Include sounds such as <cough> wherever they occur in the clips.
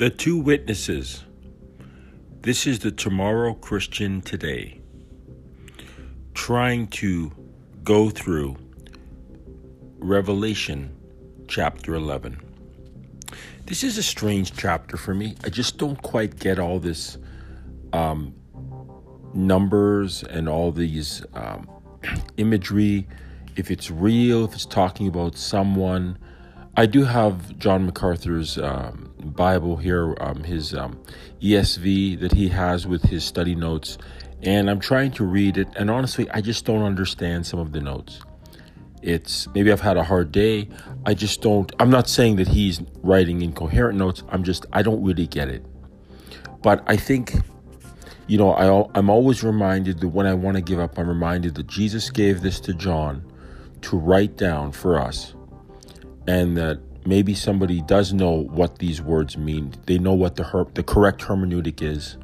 The two witnesses. This is the Tomorrow Christian today. Trying to go through Revelation chapter 11. This is a strange chapter for me. I just don't quite get all this um, numbers and all these um, <clears throat> imagery. If it's real, if it's talking about someone. I do have John MacArthur's um, Bible here, um, his um, ESV that he has with his study notes, and I'm trying to read it. And honestly, I just don't understand some of the notes. It's maybe I've had a hard day. I just don't. I'm not saying that he's writing incoherent notes. I'm just I don't really get it. But I think, you know, I, I'm always reminded that when I want to give up, I'm reminded that Jesus gave this to John to write down for us and that maybe somebody does know what these words mean. They know what the her- the correct hermeneutic is.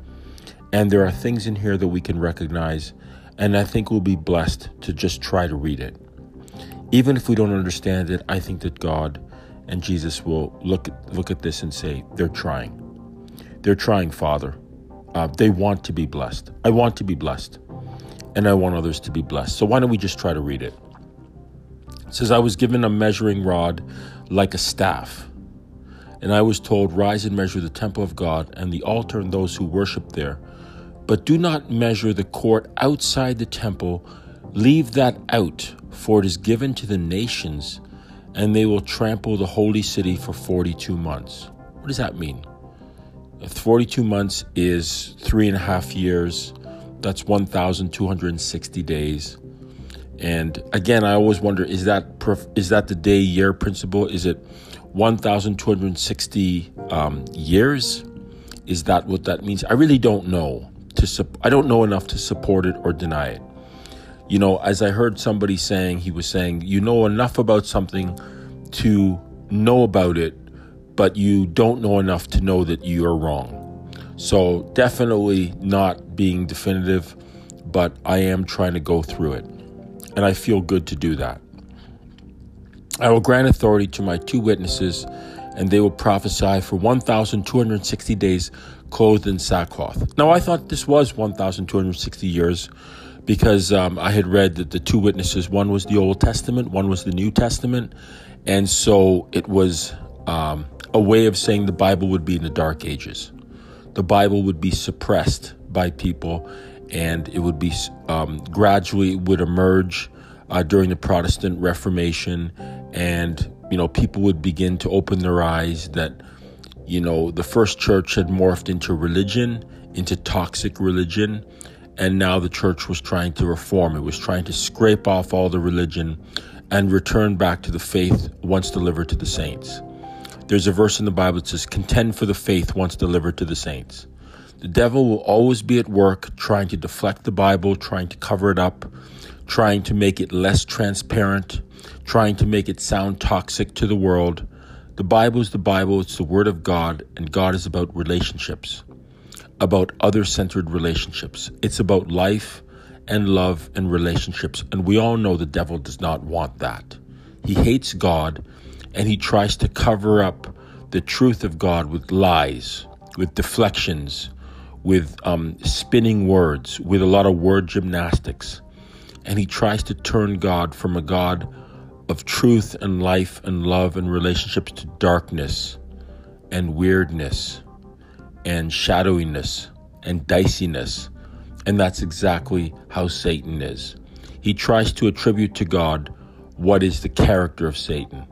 And there are things in here that we can recognize and I think we'll be blessed to just try to read it. Even if we don't understand it, I think that God and Jesus will look look at this and say, they're trying. They're trying, Father. Uh, they want to be blessed. I want to be blessed. And I want others to be blessed. So why don't we just try to read it? Says, I was given a measuring rod like a staff. And I was told, Rise and measure the temple of God and the altar and those who worship there. But do not measure the court outside the temple. Leave that out, for it is given to the nations, and they will trample the holy city for 42 months. What does that mean? 42 months is three and a half years. That's 1,260 days. And again, I always wonder: is that perf- is that the day year principle? Is it 1,260 um, years? Is that what that means? I really don't know. To I don't know enough to support it or deny it. You know, as I heard somebody saying, he was saying, you know enough about something to know about it, but you don't know enough to know that you are wrong. So definitely not being definitive, but I am trying to go through it and I feel good to do that. I will grant authority to my two witnesses, and they will prophesy for 1,260 days clothed in sackcloth. Now, I thought this was 1,260 years because um, I had read that the two witnesses, one was the Old Testament, one was the New Testament, and so it was um, a way of saying the Bible would be in the Dark Ages. The Bible would be suppressed by people and it would be um, gradually would emerge uh, during the Protestant Reformation, and you know people would begin to open their eyes that you know the first church had morphed into religion, into toxic religion, and now the church was trying to reform. It was trying to scrape off all the religion and return back to the faith once delivered to the saints. There's a verse in the Bible that says, "Contend for the faith once delivered to the saints." The devil will always be at work trying to deflect the Bible, trying to cover it up, trying to make it less transparent, trying to make it sound toxic to the world. The Bible is the Bible, it's the Word of God, and God is about relationships, about other centered relationships. It's about life and love and relationships. And we all know the devil does not want that. He hates God and he tries to cover up the truth of God with lies, with deflections, with um, spinning words, with a lot of word gymnastics. And he tries to turn God from a God of truth and life and love and relationships to darkness and weirdness and shadowiness and diciness. And that's exactly how Satan is. He tries to attribute to God what is the character of Satan.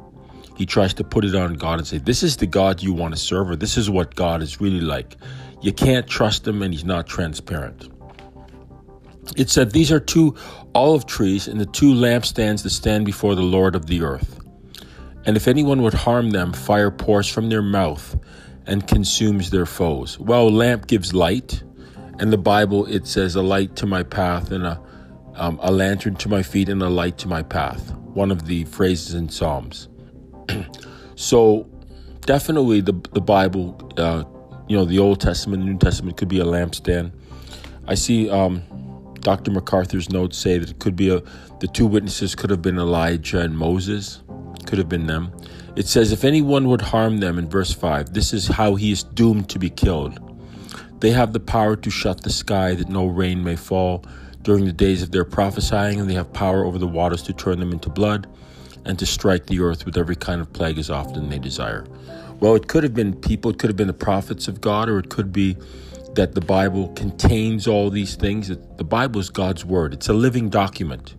He tries to put it on God and say, This is the God you want to serve, or this is what God is really like. You can't trust him and he's not transparent. It said, These are two olive trees and the two lampstands that stand before the Lord of the earth. And if anyone would harm them, fire pours from their mouth and consumes their foes. Well, lamp gives light, and the Bible it says, A light to my path and a, um, a lantern to my feet and a light to my path. One of the phrases in Psalms. <clears throat> so, definitely the, the Bible uh, you know, the Old Testament, the New Testament could be a lampstand. I see um, Dr. MacArthur's notes say that it could be a the two witnesses could have been Elijah and Moses, could have been them. It says, If anyone would harm them in verse 5, this is how he is doomed to be killed. They have the power to shut the sky that no rain may fall during the days of their prophesying, and they have power over the waters to turn them into blood and to strike the earth with every kind of plague as often they desire. Well, it could have been people, it could have been the prophets of God, or it could be that the Bible contains all these things. The Bible is God's word, it's a living document.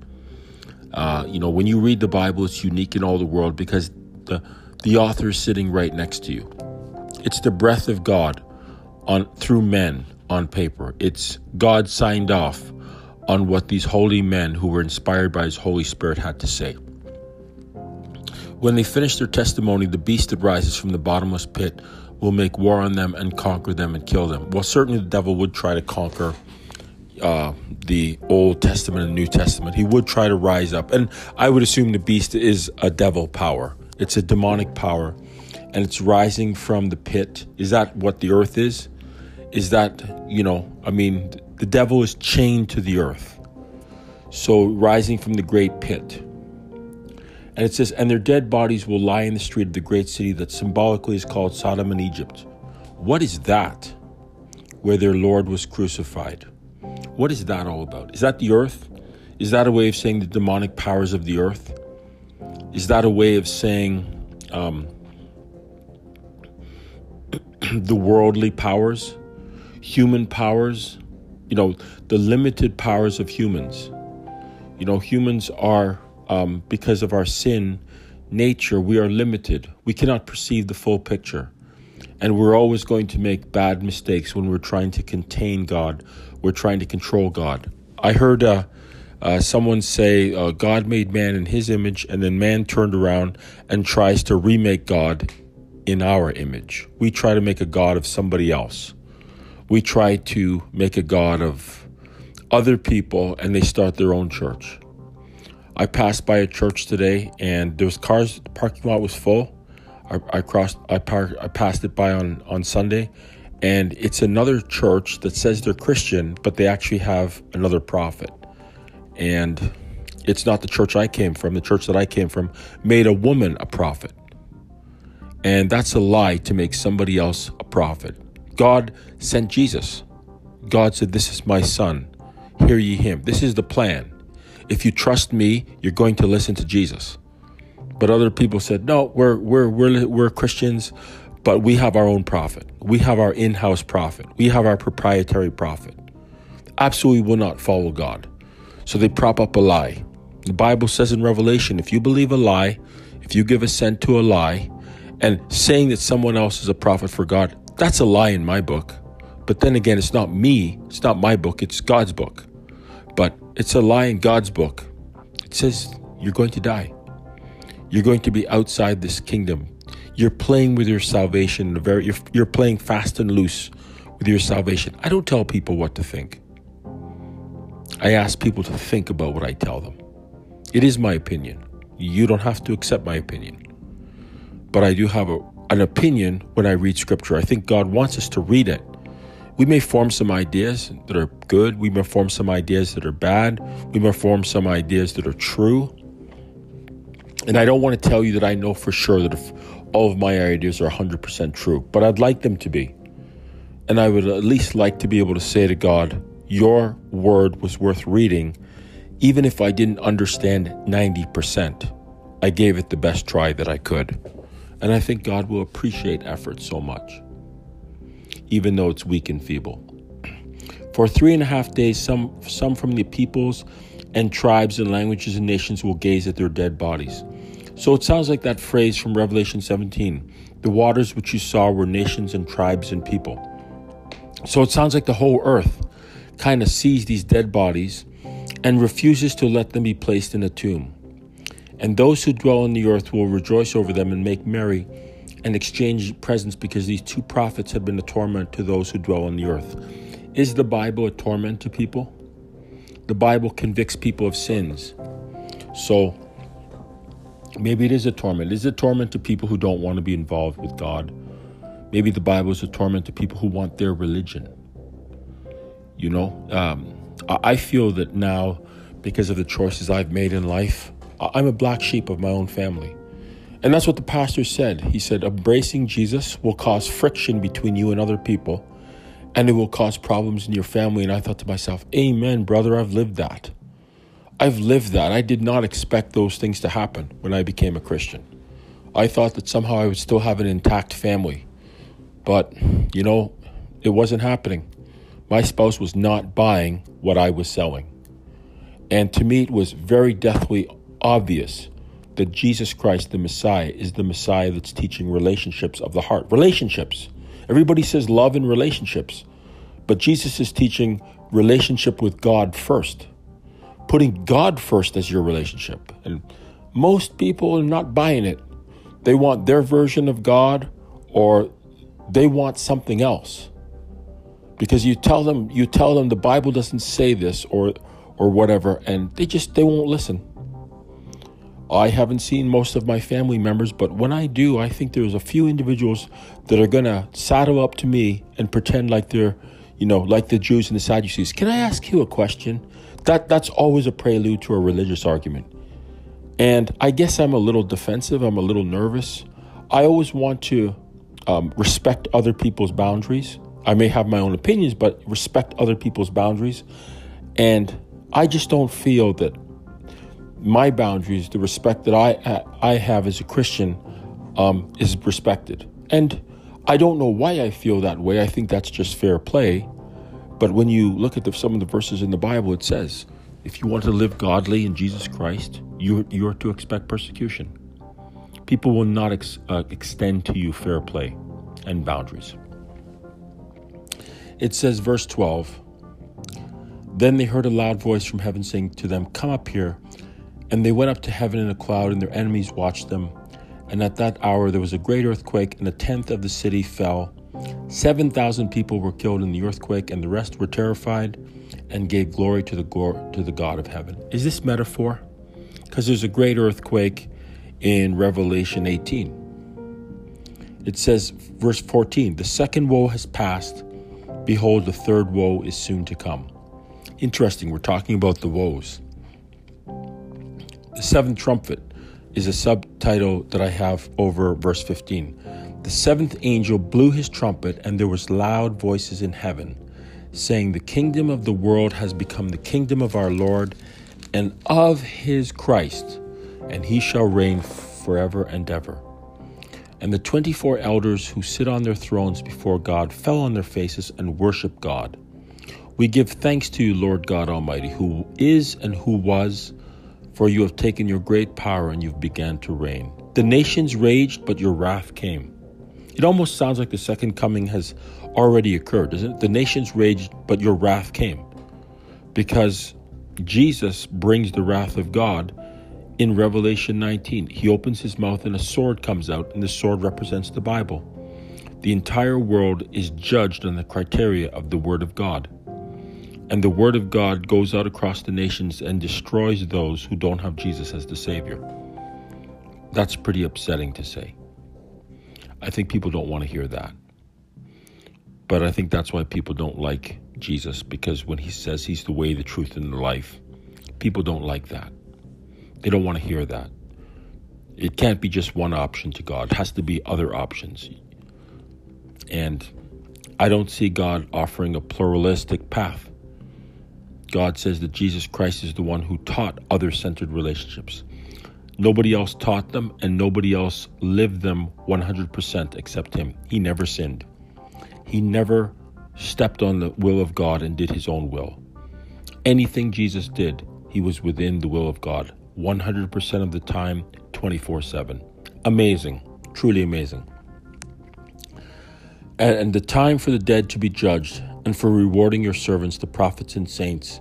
Uh, you know, when you read the Bible, it's unique in all the world because the, the author is sitting right next to you. It's the breath of God on through men on paper. It's God signed off on what these holy men who were inspired by his Holy Spirit had to say. When they finish their testimony, the beast that rises from the bottomless pit will make war on them and conquer them and kill them. Well, certainly the devil would try to conquer uh, the Old Testament and New Testament. He would try to rise up. And I would assume the beast is a devil power, it's a demonic power, and it's rising from the pit. Is that what the earth is? Is that, you know, I mean, the devil is chained to the earth. So rising from the great pit. And it says, and their dead bodies will lie in the street of the great city that symbolically is called Sodom and Egypt. What is that? Where their Lord was crucified. What is that all about? Is that the earth? Is that a way of saying the demonic powers of the earth? Is that a way of saying um, <clears throat> the worldly powers, human powers? You know, the limited powers of humans. You know, humans are um, because of our sin nature, we are limited. We cannot perceive the full picture. And we're always going to make bad mistakes when we're trying to contain God, we're trying to control God. I heard uh, uh, someone say uh, God made man in his image, and then man turned around and tries to remake God in our image. We try to make a God of somebody else. We try to make a God of other people, and they start their own church. I passed by a church today, and there was cars. The parking lot was full. I, I crossed. I. I passed it by on on Sunday, and it's another church that says they're Christian, but they actually have another prophet. And it's not the church I came from. The church that I came from made a woman a prophet, and that's a lie to make somebody else a prophet. God sent Jesus. God said, "This is my son. Hear ye him." This is the plan. If you trust me, you're going to listen to Jesus. But other people said, no, we're, we're, we're, we're Christians, but we have our own prophet. We have our in house prophet. We have our proprietary prophet. Absolutely will not follow God. So they prop up a lie. The Bible says in Revelation if you believe a lie, if you give assent to a lie, and saying that someone else is a prophet for God, that's a lie in my book. But then again, it's not me, it's not my book, it's God's book. But it's a lie in God's book. It says you're going to die. You're going to be outside this kingdom. You're playing with your salvation. Very, you're, you're playing fast and loose with your salvation. I don't tell people what to think. I ask people to think about what I tell them. It is my opinion. You don't have to accept my opinion. But I do have a, an opinion when I read scripture. I think God wants us to read it we may form some ideas that are good. We may form some ideas that are bad. We may form some ideas that are true. And I don't want to tell you that I know for sure that if all of my ideas are 100% true, but I'd like them to be. And I would at least like to be able to say to God, Your word was worth reading, even if I didn't understand 90%. I gave it the best try that I could. And I think God will appreciate effort so much even though it's weak and feeble. For three and a half days, some, some from the peoples and tribes and languages and nations will gaze at their dead bodies. So it sounds like that phrase from Revelation 17 the waters which you saw were nations and tribes and people. So it sounds like the whole earth kind of sees these dead bodies and refuses to let them be placed in a tomb. And those who dwell on the earth will rejoice over them and make merry and exchange presents because these two prophets have been a torment to those who dwell on the earth. Is the Bible a torment to people? The Bible convicts people of sins. So maybe it is a torment. Is it a torment to people who don't want to be involved with God? Maybe the Bible is a torment to people who want their religion. You know, um, I feel that now, because of the choices I've made in life, I'm a black sheep of my own family. And that's what the pastor said. He said, embracing Jesus will cause friction between you and other people, and it will cause problems in your family. And I thought to myself, Amen, brother, I've lived that. I've lived that. I did not expect those things to happen when I became a Christian. I thought that somehow I would still have an intact family. But, you know, it wasn't happening. My spouse was not buying what I was selling. And to me, it was very deathly obvious that Jesus Christ, the Messiah, is the Messiah that's teaching relationships of the heart. Relationships. Everybody says love and relationships, but Jesus is teaching relationship with God first, putting God first as your relationship. And most people are not buying it. They want their version of God or they want something else. Because you tell them you tell them the Bible doesn't say this or or whatever and they just they won't listen. I haven't seen most of my family members, but when I do, I think there's a few individuals that are going to saddle up to me and pretend like they're, you know, like the Jews and the Sadducees. Can I ask you a question? That that's always a prelude to a religious argument. And I guess I'm a little defensive, I'm a little nervous. I always want to um, respect other people's boundaries. I may have my own opinions, but respect other people's boundaries. And I just don't feel that my boundaries, the respect that I I have as a Christian, um, is respected. And I don't know why I feel that way. I think that's just fair play. But when you look at the, some of the verses in the Bible, it says, if you want to live godly in Jesus Christ, you you are to expect persecution. People will not ex, uh, extend to you fair play and boundaries. It says, verse 12. Then they heard a loud voice from heaven saying to them, Come up here. And they went up to heaven in a cloud, and their enemies watched them. And at that hour there was a great earthquake, and a tenth of the city fell. Seven thousand people were killed in the earthquake, and the rest were terrified and gave glory to the to the God of heaven. Is this metaphor? Because there's a great earthquake in Revelation 18. It says, verse 14, the second woe has passed. Behold, the third woe is soon to come. Interesting, we're talking about the woes. The seventh trumpet is a subtitle that I have over verse 15. The seventh angel blew his trumpet, and there was loud voices in heaven, saying, The kingdom of the world has become the kingdom of our Lord and of his Christ, and he shall reign forever and ever. And the twenty four elders who sit on their thrones before God fell on their faces and worshiped God. We give thanks to you, Lord God Almighty, who is and who was for you have taken your great power and you've began to reign. The nations raged, but your wrath came. It almost sounds like the second coming has already occurred, doesn't it? The nations raged, but your wrath came. Because Jesus brings the wrath of God in Revelation 19. He opens his mouth and a sword comes out, and the sword represents the Bible. The entire world is judged on the criteria of the Word of God. And the word of God goes out across the nations and destroys those who don't have Jesus as the Savior. That's pretty upsetting to say. I think people don't want to hear that. But I think that's why people don't like Jesus, because when he says he's the way, the truth, and the life, people don't like that. They don't want to hear that. It can't be just one option to God, it has to be other options. And I don't see God offering a pluralistic path. God says that Jesus Christ is the one who taught other centered relationships. Nobody else taught them, and nobody else lived them 100% except Him. He never sinned. He never stepped on the will of God and did His own will. Anything Jesus did, He was within the will of God 100% of the time, 24 7. Amazing, truly amazing. And, the time for the dead to be judged, and for rewarding your servants, the prophets and saints,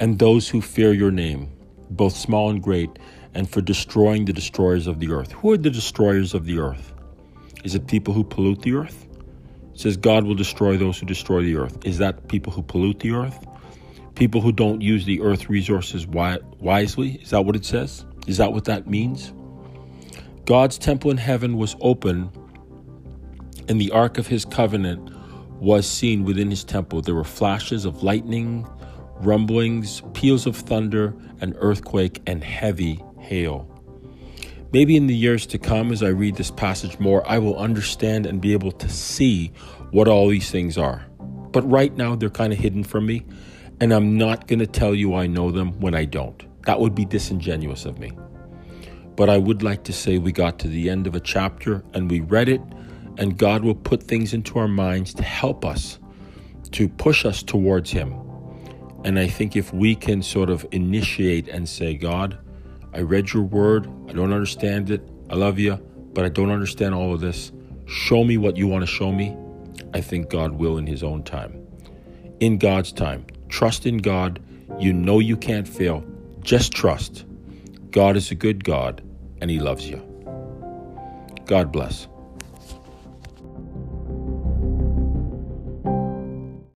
and those who fear your name, both small and great, and for destroying the destroyers of the earth. Who are the destroyers of the earth? Is it people who pollute the earth? It says God will destroy those who destroy the earth. Is that people who pollute the earth? People who don't use the earth resources wisely? Is that what it says? Is that what that means? God's temple in heaven was open, and the ark of his covenant was seen within his temple. There were flashes of lightning, rumblings, peals of thunder, an earthquake, and heavy hail. Maybe in the years to come, as I read this passage more, I will understand and be able to see what all these things are. But right now, they're kind of hidden from me, and I'm not going to tell you I know them when I don't. That would be disingenuous of me. But I would like to say we got to the end of a chapter and we read it, and God will put things into our minds to help us, to push us towards Him. And I think if we can sort of initiate and say, God, I read your word. I don't understand it. I love you, but I don't understand all of this. Show me what you want to show me. I think God will in His own time. In God's time. Trust in God. You know you can't fail. Just trust. God is a good God and He loves you. God bless.